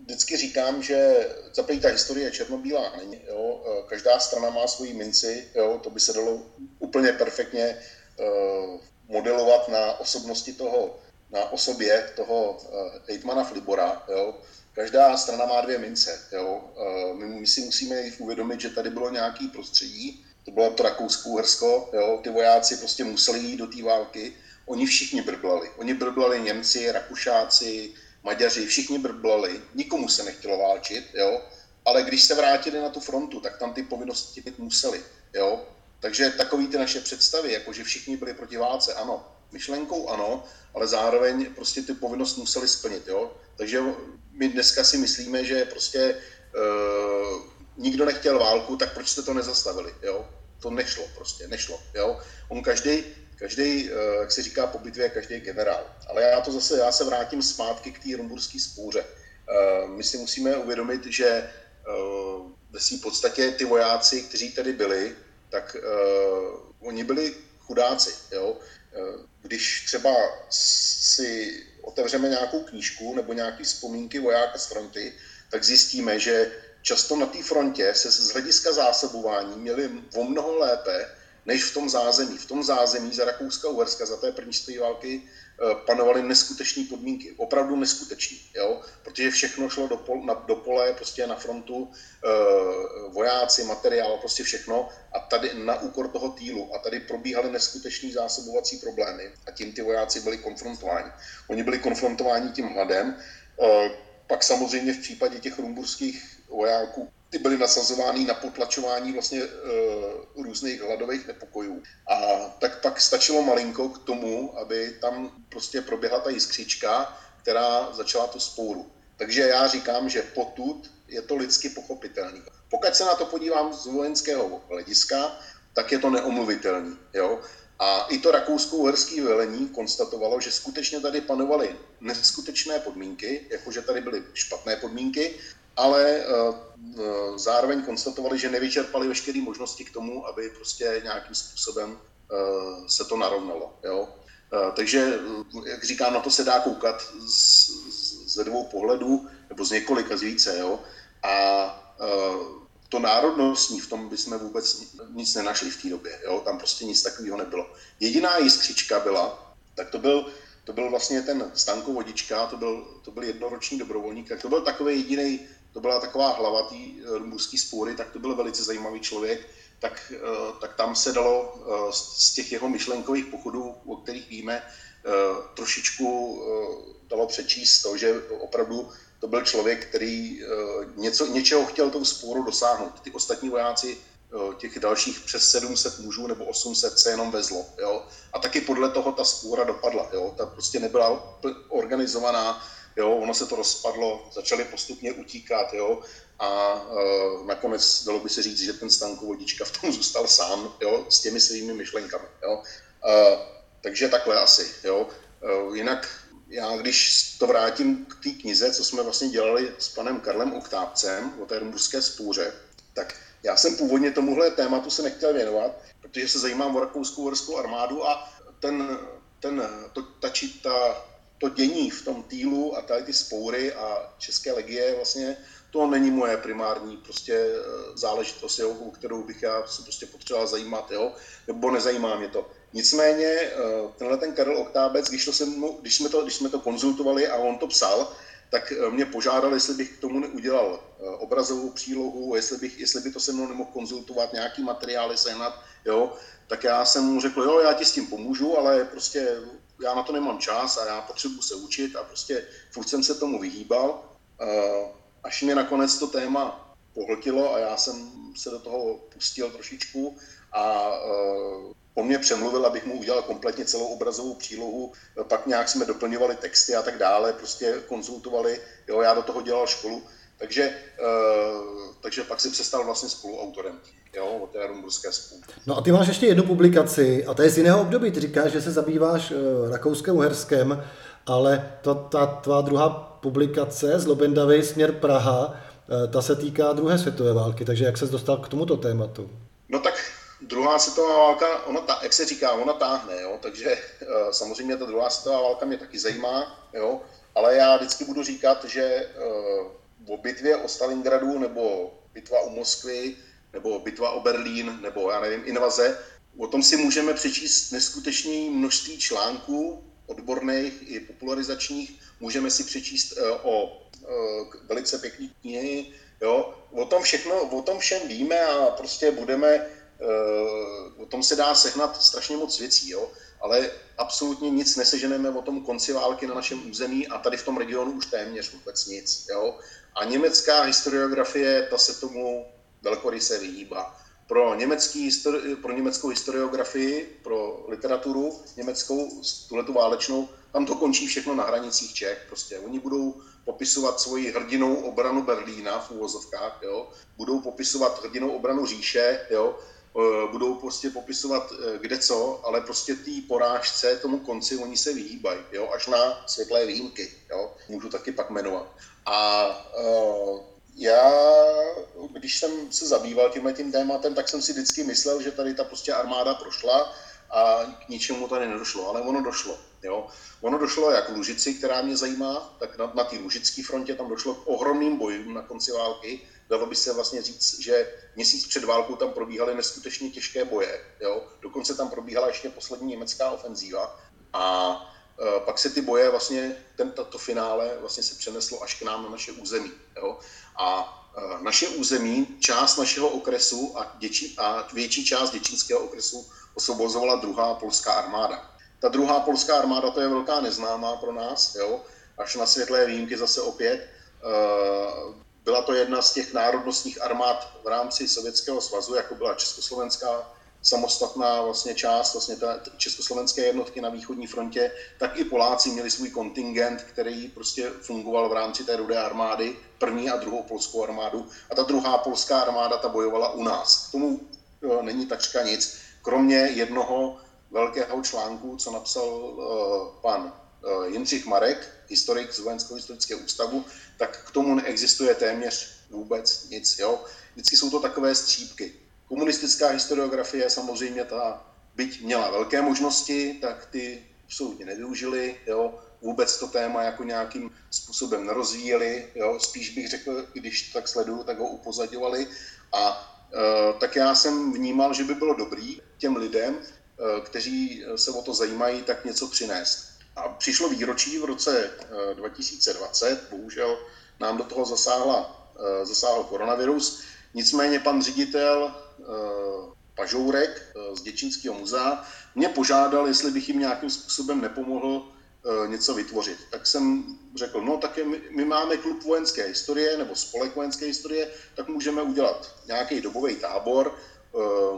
Speaker 2: vždycky říkám, že za ta historie černobílá není. Jo? Každá strana má svoji minci, jo? to by se dalo úplně perfektně uh, modelovat na osobnosti toho, na osobě toho uh, Flibora. Jo? Každá strana má dvě mince. Jo? My, my si musíme uvědomit, že tady bylo nějaký prostředí, to bylo to Rakousko-Uhersko, jo? ty vojáci prostě museli jít do té války, oni všichni brblali. Oni brblali Němci, Rakušáci, Maďaři, všichni brblali, nikomu se nechtělo válčit, jo? ale když se vrátili na tu frontu, tak tam ty povinnosti museli. Jo? Takže takový ty naše představy, jako že všichni byli proti válce, ano, myšlenkou ano, ale zároveň prostě ty povinnost museli splnit. Jo? Takže my dneska si myslíme, že prostě uh, nikdo nechtěl válku, tak proč jste to nezastavili, jo? To nešlo prostě, nešlo, jo? On každý, každý, uh, jak se říká po bitvě, každý generál. Ale já to zase, já se vrátím zpátky k té rumburské spůře. Uh, my si musíme uvědomit, že ve své podstatě ty vojáci, kteří tady byli, tak oni byli chudáci, jo? Když třeba si otevřeme nějakou knížku nebo nějaké vzpomínky vojáka z fronty, tak zjistíme, že často na té frontě se z hlediska zásobování měli o mnoho lépe než v tom zázemí. V tom zázemí za Rakouska-Uherska, za té první světové války eh, panovaly neskutečné podmínky, opravdu neskutečné, jo? protože všechno šlo do, pol, na, do pole, prostě na frontu, e, vojáci, materiál, prostě všechno a tady na úkor toho týlu a tady probíhaly neskutečné zásobovací problémy a tím ty vojáci byli konfrontováni. Oni byli konfrontováni tím hladem, Pak samozřejmě v případě těch rumburských vojáků ty byly nasazovány na potlačování vlastně uh, různých hladových nepokojů. A tak pak stačilo malinko k tomu, aby tam prostě proběhla ta jiskřička, která začala tu spouru. Takže já říkám, že potud je to lidsky pochopitelný. Pokud se na to podívám z vojenského hlediska, tak je to neomluvitelný. Jo? A i to rakousko-uherské velení konstatovalo, že skutečně tady panovaly neskutečné podmínky, jakože tady byly špatné podmínky, ale uh, uh, zároveň konstatovali, že nevyčerpali veškeré možnosti k tomu, aby prostě nějakým způsobem uh, se to narovnalo. Jo? Takže, jak říkám, na to se dá koukat z, ze dvou pohledů, nebo z několika z více. Jo? A to národnostní, v tom bychom vůbec nic nenašli v té době. Jo? Tam prostě nic takového nebylo. Jediná jiskřička byla, tak to byl, to byl vlastně ten Stanko Vodička, to byl, to byl jednoroční dobrovolník, tak to byl takový jediný, to byla taková hlava té rumburské spůry, tak to byl velice zajímavý člověk, tak, eh, tak tam se dalo eh, z těch jeho myšlenkových pochodů, o kterých víme, eh, trošičku dalo přečíst to, že opravdu to byl člověk, který něco, něčeho chtěl tou spůru dosáhnout. Ty ostatní vojáci těch dalších přes 700 mužů nebo 800 se jenom vezlo. Jo? A taky podle toho ta spůra dopadla. Jo? Ta prostě nebyla organizovaná, jo? ono se to rozpadlo, začali postupně utíkat. Jo? a uh, nakonec dalo by se říct, že ten Stanko Vodička v tom zůstal sám, jo, s těmi svými myšlenkami, jo. Uh, takže takhle asi, jo. Uh, jinak já, když to vrátím k té knize, co jsme vlastně dělali s panem Karlem Oktápcem o té rumburské spůře, tak já jsem původně tomuhle tématu se nechtěl věnovat, protože se zajímám o rakouskou armádu a ten, ten, to, ta, ta, to dění v tom týlu a tady ty spoury a české legie vlastně to není moje primární prostě eh, záležitost, jo, o kterou bych já se prostě potřeboval zajímat, jo, nebo nezajímá mě to. Nicméně eh, tenhle ten Karel Oktábec, když, to se mnou, když, jsme to, když jsme to konzultovali a on to psal, tak eh, mě požádal, jestli bych k tomu neudělal obrazovou přílohu, jestli, bych, jestli by to se mnou nemohl konzultovat, nějaký materiály sehnat, jo, tak já jsem mu řekl, jo, já ti s tím pomůžu, ale prostě já na to nemám čas a já potřebuji se učit a prostě furt jsem se tomu vyhýbal. Až mě nakonec to téma pohltilo a já jsem se do toho pustil trošičku a uh, po mně přemluvil, abych mu udělal kompletně celou obrazovou přílohu, pak nějak jsme doplňovali texty a tak dále, prostě konzultovali, jo, já do toho dělal školu, takže, takže pak si přestal vlastně spoluautorem jo, o té rumburské spolu.
Speaker 1: No a ty máš ještě jednu publikaci, a to je z jiného období, ty říkáš, že se zabýváš uh, rakouském uherském, ale ta, ta tvá druhá publikace z Lobendavy směr Praha, eh, ta se týká druhé světové války, takže jak se dostal k tomuto tématu?
Speaker 2: No tak druhá světová válka, ona ta, jak se říká, ona táhne, jo? takže eh, samozřejmě ta druhá světová válka mě taky zajímá, jo? ale já vždycky budu říkat, že eh, o bitvě o Stalingradu nebo bitva u Moskvy nebo bitva o Berlín nebo já nevím, invaze, o tom si můžeme přečíst neskutečné množství článků, odborných i popularizačních, můžeme si přečíst eh, o eh, velice pěkné knihy, jo, o tom všechno, o tom všem víme a prostě budeme, eh, o tom se dá sehnat strašně moc věcí, jo, ale absolutně nic neseženeme o tom konci války na našem území a tady v tom regionu už téměř vůbec nic, jo. A německá historiografie, ta se tomu velkoryse vyhýbá pro, německý, pro německou historiografii, pro literaturu německou, tuhletu válečnou, tam to končí všechno na hranicích Čech. Prostě oni budou popisovat svoji hrdinou obranu Berlína v úvozovkách, jo? budou popisovat hrdinou obranu říše, jo? E, budou prostě popisovat e, kde co, ale prostě té porážce, tomu konci, oni se vyhýbají, jo? až na světlé výjimky, jo? můžu taky pak jmenovat. A uh, já, když jsem se zabýval tímhle tím tématem, tak jsem si vždycky myslel, že tady ta prostě armáda prošla a k ničemu tady nedošlo, ale ono došlo. Jo. Ono došlo jak v Lužici, která mě zajímá, tak na, na té Lužické frontě tam došlo k ohromným bojům na konci války. Dalo by se vlastně říct, že měsíc před válkou tam probíhaly neskutečně těžké boje. Jo. Dokonce tam probíhala ještě poslední německá ofenzíva. A pak se ty boje vlastně, ten, to finále vlastně se přeneslo až k nám na naše území. Jo. A e, naše území, část našeho okresu a, děči, a větší část děčínského okresu osvobozovala druhá polská armáda. Ta druhá polská armáda to je velká neznámá pro nás, jo? až na světlé výjimky zase opět. Byla to jedna z těch národnostních armád v rámci Sovětského svazu, jako byla Československá samostatná vlastně část, vlastně ta československé jednotky na východní frontě, tak i Poláci měli svůj kontingent, který prostě fungoval v rámci té rudé armády, první a druhou polskou armádu. A ta druhá polská armáda ta bojovala u nás. K tomu jo, není takřka nic, kromě jednoho velkého článku, co napsal uh, pan uh, Jindřich Marek, historik z Vojenského historického ústavu, tak k tomu neexistuje téměř vůbec nic. Jo? Vždycky jsou to takové střípky. Komunistická historiografie samozřejmě ta, byť měla velké možnosti, tak ty absolutně nevyužili, jo? vůbec to téma jako nějakým způsobem nerozvíjeli, jo? spíš bych řekl, když to tak sleduju, tak ho upozadovali a e, tak já jsem vnímal, že by bylo dobrý těm lidem, e, kteří se o to zajímají, tak něco přinést. A přišlo výročí v roce 2020, e, bohužel nám do toho zasáhla, e, zasáhl koronavirus, nicméně pan ředitel Pažourek eh, z Děčínského muzea mě požádal, jestli bych jim nějakým způsobem nepomohl eh, něco vytvořit. Tak jsem řekl, no tak my, my máme klub vojenské historie nebo spolek vojenské historie, tak můžeme udělat nějaký dobový tábor,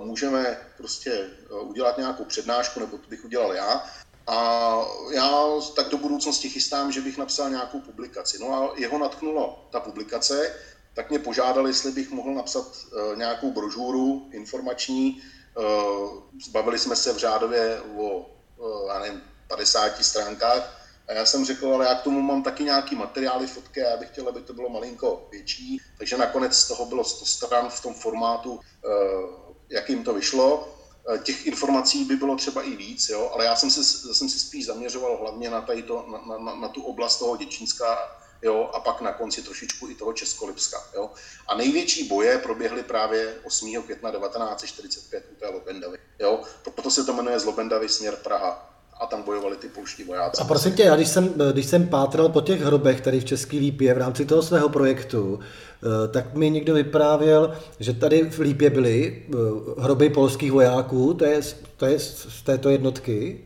Speaker 2: můžeme prostě udělat nějakou přednášku, nebo to bych udělal já. A já tak do budoucnosti chystám, že bych napsal nějakou publikaci. No a jeho natknulo ta publikace, tak mě požádali, jestli bych mohl napsat uh, nějakou brožuru informační. Uh, zbavili jsme se v řádově o, uh, já nevím, 50 stránkách. A já jsem řekl, ale já k tomu mám taky nějaký materiály, fotky já bych chtěl, aby to bylo malinko větší. Takže nakonec z toho bylo 100 stran v tom formátu, uh, jakým to vyšlo. Těch informací by bylo třeba i víc, jo? ale já jsem, se, jsem si spíš zaměřoval hlavně na, tady to, na, na, na tu oblast toho Děčínska jo, a pak na konci trošičku i toho Českolipska. Jo. A největší boje proběhly právě 8. května 1945 u té Lobendavy. Jo. Proto se to jmenuje z Lobendavy směr Praha a tam bojovali ty polští vojáci.
Speaker 1: A prosím tě, já když jsem, když jsem pátral po těch hrobech tady v České Lípě v rámci toho svého projektu, eh, tak mi někdo vyprávěl, že tady v Lípě byly eh, hroby polských vojáků, to je, to je z této jednotky?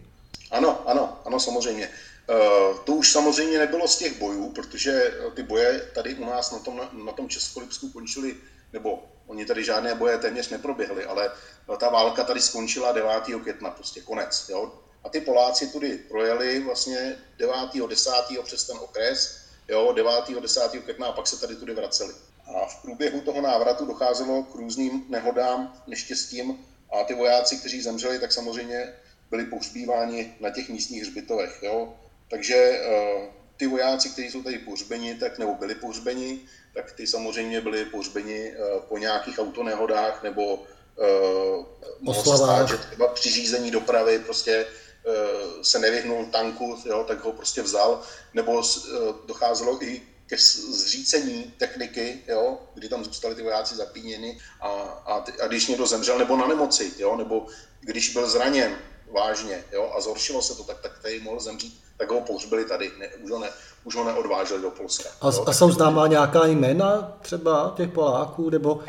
Speaker 2: Ano, ano, ano, samozřejmě. Eh, to už samozřejmě nebylo z těch bojů, protože eh, ty boje tady u nás na tom, na tom Českolipsku končily, nebo oni tady žádné boje téměř neproběhly, ale eh, ta válka tady skončila 9. května, prostě konec. Jo? A ty Poláci tudy projeli vlastně 9. 10. přes ten okres, jo, 9. 10. května a pak se tady tudy vraceli. A v průběhu toho návratu docházelo k různým nehodám, neštěstím a ty vojáci, kteří zemřeli, tak samozřejmě byli pohřbíváni na těch místních hřbitovech. Jo? Takže eh, ty vojáci, kteří jsou tady pohřbeni, tak nebo byli pohřbeni, tak ty samozřejmě byli pohřbeni eh, po nějakých autonehodách nebo uh,
Speaker 1: Oslavách.
Speaker 2: že třeba při řízení dopravy prostě se nevyhnul tanku, jo, tak ho prostě vzal, nebo docházelo i ke zřícení techniky, jo, kdy tam zůstali ty vojáci zapíněni a, a, a když někdo zemřel, nebo na nemoci, jo, nebo když byl zraněn vážně jo, a zhoršilo se to, tak, tak tady mohl zemřít tak ho pohřbili tady, ne, už, ho ne, už ho neodváželi do Polska.
Speaker 1: A, jo, a jsou známá nějaká jména třeba těch Poláků? Nebo,
Speaker 2: uh,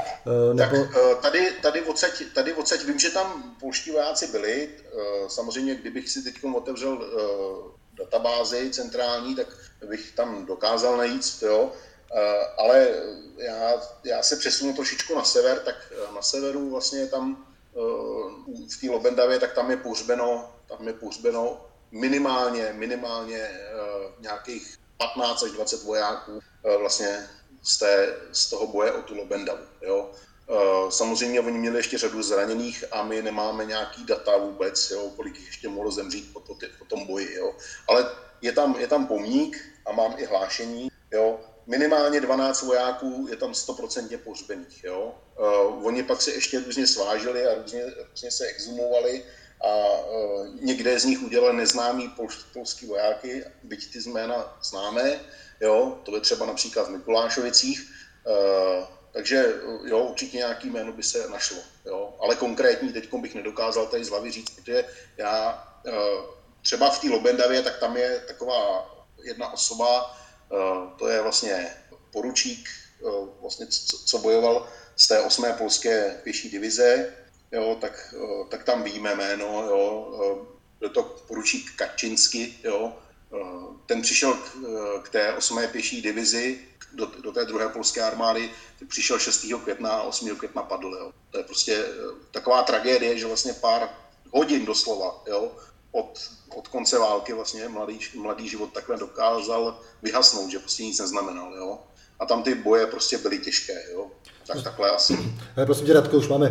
Speaker 2: nebo... Tak uh, tady, tady, odsaď, tady odsaď vím, že tam polští vojáci byli. Uh, samozřejmě, kdybych si teď otevřel databázi centrální, tak bych tam dokázal najít, jo. Ale já, já se přesunu trošičku na sever, tak na severu vlastně tam v té Lobendavě, tak tam je pohřbeno, tam je pohřbeno minimálně, minimálně uh, nějakých 15 až 20 vojáků uh, vlastně z, té, z toho boje o tu Lobendavu. Jo. Samozřejmě oni měli ještě řadu zraněných a my nemáme nějaký data vůbec, jo, kolik jich ještě mohlo zemřít po, po, po tom boji. Jo. Ale je tam, je tam pomník a mám i hlášení. Jo. Minimálně 12 vojáků je tam 100% pohřbených. Jo. Uh, oni pak se ještě různě svážili a různě, různě se exhumovali a uh, někde z nich udělali neznámí pol, polský vojáky, byť ty jména známé, jo, to je třeba například v Mikulášovicích, uh, takže jo, určitě nějaký jméno by se našlo, jo, ale konkrétní teď bych nedokázal tady z hlavy říct, protože já uh, třeba v té Lobendavě, tak tam je taková jedna osoba, to je vlastně poručík, uh, vlastně, co, bojoval z té 8. polské pěší divize, jo, tak, tak tam víme jméno, jo, byl to poručík Kačinsky, jo, ten přišel k, k té 8. pěší divizi, do, do té druhé polské armády, přišel 6. května a 8. května padl. Jo. To je prostě taková tragédie, že vlastně pár hodin doslova jo, od, od konce války vlastně mladý, mladý život takhle dokázal vyhasnout, že prostě nic neznamenal. Jo. A tam ty boje prostě byly těžké. Jo. Tak takhle asi.
Speaker 1: Ale prosím tě, Radko, už máme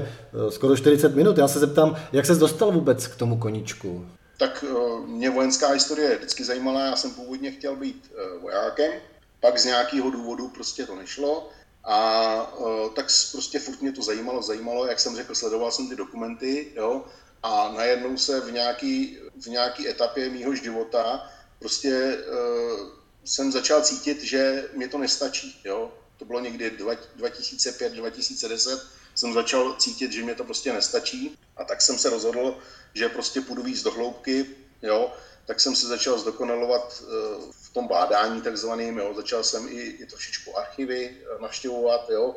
Speaker 1: eh, skoro 40 minut. Já se zeptám, jak se dostal vůbec k tomu koníčku?
Speaker 2: Tak eh, mě vojenská historie vždycky zajímala. Já jsem původně chtěl být eh, vojákem, pak z nějakého důvodu prostě to nešlo. A tak prostě furt mě to zajímalo, zajímalo, jak jsem řekl, sledoval jsem ty dokumenty, jo, a najednou se v nějaký, v nějaký etapě mýho života prostě uh, jsem začal cítit, že mě to nestačí, jo. To bylo někdy 2005-2010, jsem začal cítit, že mě to prostě nestačí a tak jsem se rozhodl, že prostě půjdu víc do hloubky, jo. Tak jsem se začal zdokonalovat uh, v tom bádání takzvaným, jo. Začal jsem i, i trošičku archivy navštěvovat, jo,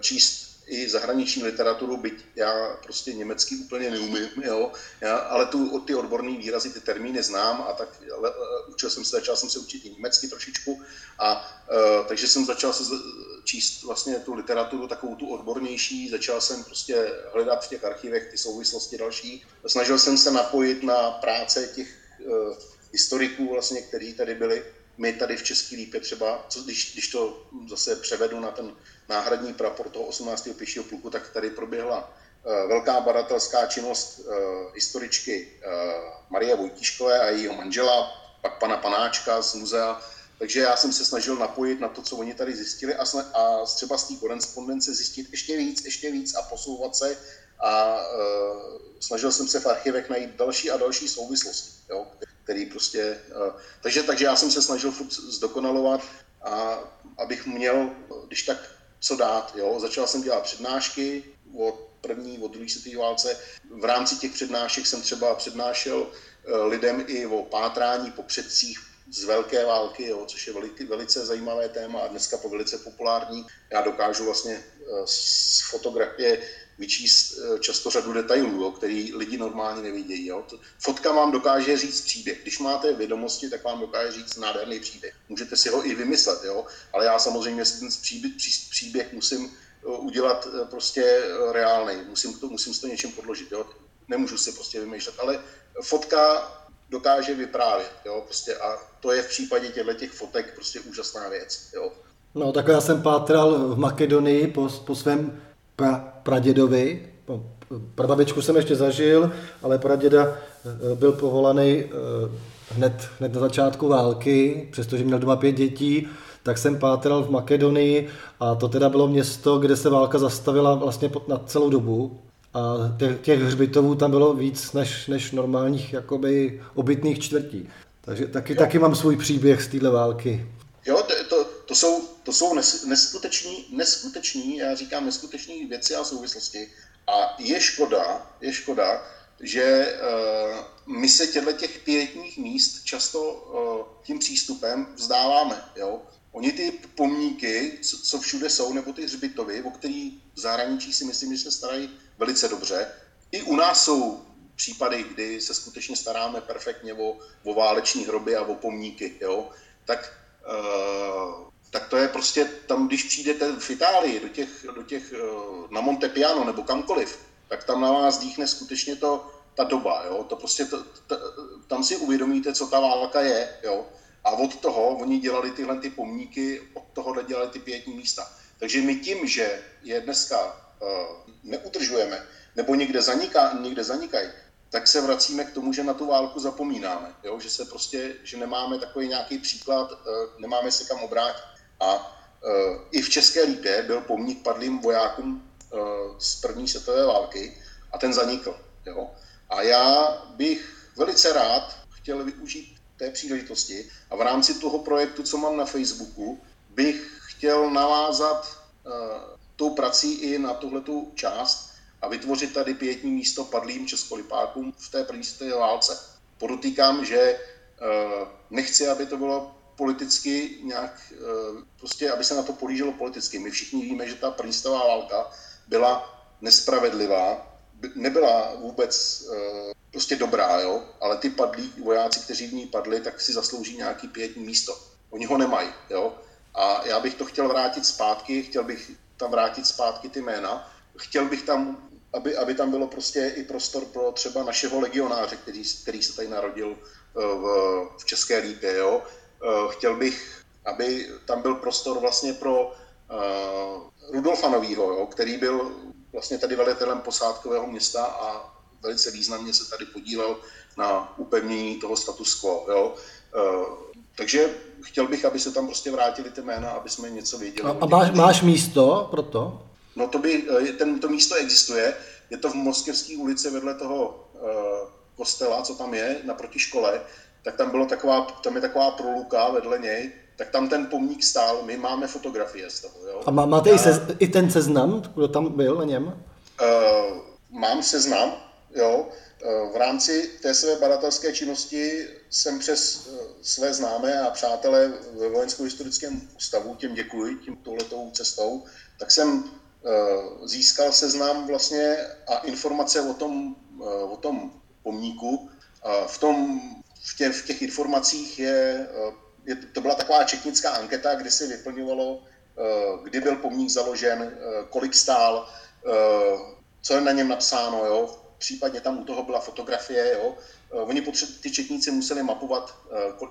Speaker 2: číst i zahraniční literaturu, byť já prostě německy úplně neumím, jo, já, ale tu, ty odborné výrazy, ty termíny znám a tak ale, uh, učil jsem se, začal jsem se učit i německy trošičku a uh, takže jsem začal se číst vlastně tu literaturu takovou tu odbornější, začal jsem prostě hledat v těch archivech ty souvislosti další. Snažil jsem se napojit na práce těch uh, historiků vlastně, kteří tady byli my tady v České lípě třeba, co, když, když to zase převedu na ten náhradní prapor toho 18. pěšího pluku, tak tady proběhla uh, velká badatelská činnost uh, historičky uh, Marie Vojtíškové a jejího manžela, pak pana Panáčka z muzea. Takže já jsem se snažil napojit na to, co oni tady zjistili a, a třeba z té korespondence zjistit ještě víc, ještě víc a posouvat se a uh, snažil jsem se v archivech najít další a další souvislosti, jo, který prostě, uh, takže, takže já jsem se snažil furt zdokonalovat a abych měl, když tak co dát. Jo? Začal jsem dělat přednášky od první, od druhé světové válce. V rámci těch přednášek jsem třeba přednášel eh, lidem i o pátrání po předcích z velké války, jo, což je velice, velice zajímavé téma a dneska to velice populární. Já dokážu vlastně eh, z fotografie vyčíst eh, často řadu detailů, jo, který lidi normálně nevidějí. Jo. Fotka vám dokáže říct příběh. Když máte vědomosti, tak vám dokáže říct nádherný příběh. Můžete si ho i vymyslet, jo, ale já samozřejmě ten příběh, příběh musím eh, udělat eh, prostě reálný. Musím to, musím to něčím podložit. Jo. Nemůžu si prostě vymýšlet, ale fotka dokáže vyprávět, jo, prostě a to je v případě těchto těch fotek prostě úžasná věc, jo.
Speaker 1: No, tak já jsem pátral v Makedonii po, po svém pra, pradědovi, prababičku jsem ještě zažil, ale praděda eh, byl povolaný eh, hned, hned na začátku války, přestože měl doma pět dětí, tak jsem pátral v Makedonii a to teda bylo město, kde se válka zastavila vlastně na celou dobu. A těch, těch hřbitovů tam bylo víc než, než normálních jakoby obytných čtvrtí. Takže taky, taky mám svůj příběh z téhle války.
Speaker 2: Jo, to, jsou, to jsou nes, neskuteční, neskuteční, já říkám neskuteční věci a souvislosti. A je škoda, je škoda, že uh, my se těchto těch pětních míst často uh, tím přístupem vzdáváme. Jo? Oni ty pomníky, co, co všude jsou, nebo ty hřbitovy, o který v zahraničí si myslím, že se starají velice dobře, i u nás jsou případy, kdy se skutečně staráme perfektně o, o váleční hroby a o pomníky, jo? tak uh, tak to je prostě tam, když přijdete v Itálii do těch, do těch eh, na Montepiano nebo kamkoliv, tak tam na vás dýchne skutečně to, ta doba, jo? To prostě to, to, tam si uvědomíte, co ta válka je, jo? A od toho oni dělali tyhle ty pomníky, od toho dělali ty pětní místa. Takže my tím, že je dneska uh, neudržujeme, nebo někde, zaniká, někde zanikají, tak se vracíme k tomu, že na tu válku zapomínáme. Jo? Že se prostě, že nemáme takový nějaký příklad, uh, nemáme se kam obrátit. A e, i v České lípě byl pomník padlým vojákům e, z první světové války a ten zanikl. Jo? A já bych velice rád chtěl využít té příležitosti a v rámci toho projektu, co mám na Facebooku, bych chtěl navázat uh, tou prací i na tuhletu část a vytvořit tady pětní místo padlým českolipákům v té první světové válce. Podotýkám, že nechci, aby to bylo politicky nějak, eh, prostě, aby se na to polížilo politicky. My všichni víme, že ta první válka byla nespravedlivá, nebyla vůbec prostě dobrá, jo? ale ty padlí vojáci, kteří v ní padli, tak si zaslouží nějaký pětní místo. Oni ho nemají. Jo? A já bych to chtěl vrátit zpátky, chtěl bych tam vrátit zpátky ty jména. Chtěl bych tam, aby, aby tam bylo prostě i prostor pro třeba našeho legionáře, který, který se tady narodil v, v České lípě. Jo? Chtěl bych, aby tam byl prostor vlastně pro uh, Rudolfa Novýho, jo? který byl vlastně tady velitelem posádkového města a velice významně se tady podílel na upevnění toho status quo. Jo? Uh, takže chtěl bych, aby se tam prostě vrátili ty jména, aby jsme něco věděli.
Speaker 1: A, a máš, máš místo pro to?
Speaker 2: No to, by, eh, ten, to místo existuje. Je to v Moskevské ulici vedle toho uh, kostela, co tam je, naproti škole. Tak tam, bylo taková, tam je taková proluka vedle něj, tak tam ten pomník stál, my máme fotografie z toho. Jo?
Speaker 1: A má, máte Já, i, sez, i ten seznam, kdo tam byl na něm?
Speaker 2: Uh, mám seznam, jo. Uh, v rámci té své badatelské činnosti jsem přes uh, své známé a přátelé ve vojensko-historickém ústavu, těm děkuji, tím touhletou cestou, tak jsem uh, získal seznam vlastně a informace o tom, o tom pomníku. V, tom, v, těch, v těch informacích je je, to byla taková četnická anketa, kde se vyplňovalo, eh, kdy byl pomník založen, eh, kolik stál, eh, co je na něm napsáno, jo? Případně tam u toho byla fotografie. Jo? Oni potře- ty četníci museli mapovat,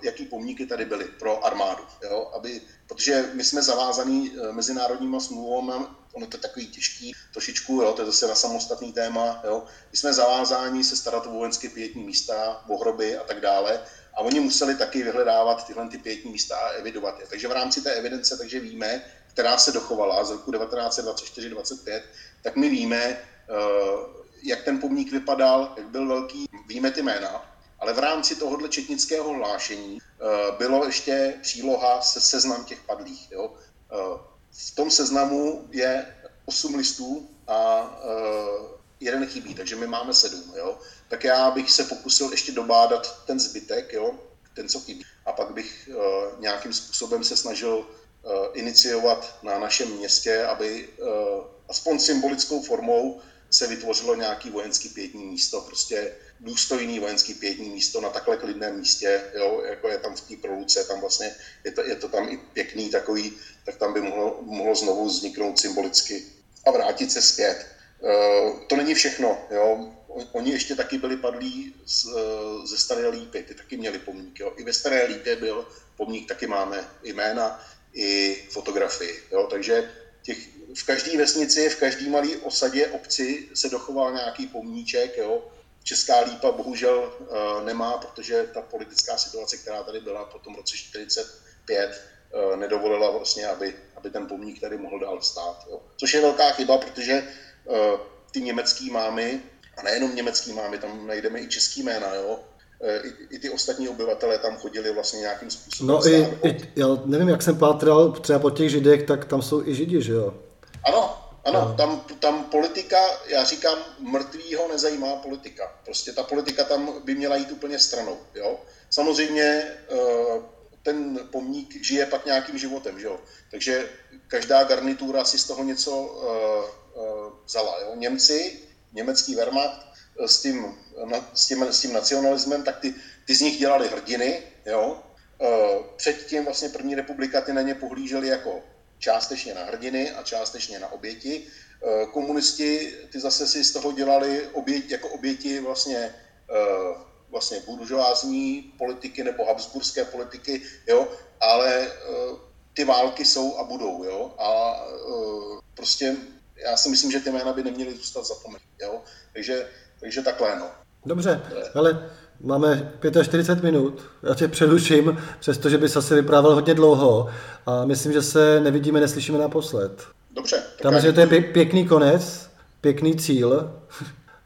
Speaker 2: jaký pomníky tady byly pro armádu. Jo? Aby, protože my jsme zavázaný mezinárodníma smlouvami, ono to je takový těžký trošičku, jo? to je zase na samostatný téma. Jo? My jsme zavázáni se starat o vojenské pětní místa, o hroby a tak dále a oni museli taky vyhledávat tyhle ty pětní místa a evidovat je. Takže v rámci té evidence, takže víme, která se dochovala z roku 1924-25, tak my víme, eh, jak ten pomník vypadal, jak byl velký, víme ty jména, ale v rámci tohohle četnického hlášení eh, bylo ještě příloha se seznam těch padlých. Jo. Eh, v tom seznamu je 8 listů a jeden chybí, takže my máme sedm, jo. Tak já bych se pokusil ještě dobádat ten zbytek, jo, ten, co chybí. A pak bych nějakým způsobem se snažil iniciovat na našem městě, aby aspoň symbolickou formou se vytvořilo nějaký vojenský pětní místo, prostě důstojný vojenský pětní místo na takhle klidném místě, jo, jako je tam v té proluce, tam vlastně je to, je to tam i pěkný takový, tak tam by mohlo, mohlo znovu vzniknout symbolicky a vrátit se zpět. Eh, to není všechno. Jo. Oni ještě taky byli padlí z, eh, ze Staré Lípy, ty taky měli pomník. Jo. I ve Staré Lípě byl pomník, taky máme jména i fotografii. Jo. Takže těch, v každé vesnici, v každé malé osadě, obci se dochoval nějaký pomníček. Jo. Česká lípa bohužel uh, nemá, protože ta politická situace, která tady byla po tom roce 45, uh, nedovolila vlastně, aby, aby ten pomník tady mohl dál stát. Jo. Což je velká chyba, protože Eh, ty německý mámy, a nejenom německý mámy, tam najdeme i český jména, jo, eh, i, i ty ostatní obyvatelé tam chodili vlastně nějakým způsobem.
Speaker 1: No i, i, já nevím, jak jsem pátral třeba po těch židech, tak tam jsou i židi, že jo?
Speaker 2: Ano, ano, no. tam, tam politika, já říkám, mrtvýho nezajímá politika. Prostě ta politika tam by měla jít úplně stranou, jo. Samozřejmě eh, ten pomník žije pak nějakým životem, že jo. Takže každá garnitura si z toho něco Eh, vzala. Jo. Němci, německý Wehrmacht eh, s tím, s tím, s tím nacionalismem, tak ty, ty z nich dělali hrdiny. Jo. Eh, předtím vlastně první republika ty na ně pohlíželi jako částečně na hrdiny a částečně na oběti. Komunisti ty zase si z toho dělali oběti, jako oběti vlastně vlastně buržoázní politiky nebo habsburské politiky, jo, ale ty války jsou a budou, jo, a prostě já si myslím, že ty jména by neměly zůstat zapomenuty. Jo? Takže, takže takhle, no.
Speaker 1: Dobře, ale máme 45 minut, já tě přeruším, přestože bys asi vyprávěl hodně dlouho a myslím, že se nevidíme, neslyšíme naposled.
Speaker 2: Dobře.
Speaker 1: Tam, že to je pěkný konec, pěkný cíl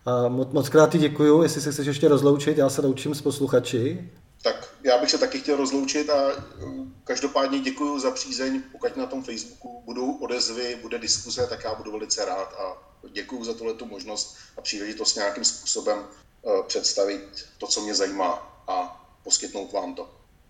Speaker 1: a moc, moc krát ti děkuju, jestli se chceš ještě rozloučit, já se loučím s posluchači.
Speaker 2: Tak já bych se taky chtěl rozloučit a um, každopádně děkuji za přízeň. Pokud na tom Facebooku budou odezvy, bude diskuze, tak já budu velice rád a děkuji za tuhle možnost a příležitost nějakým způsobem uh, představit to, co mě zajímá a poskytnout vám to.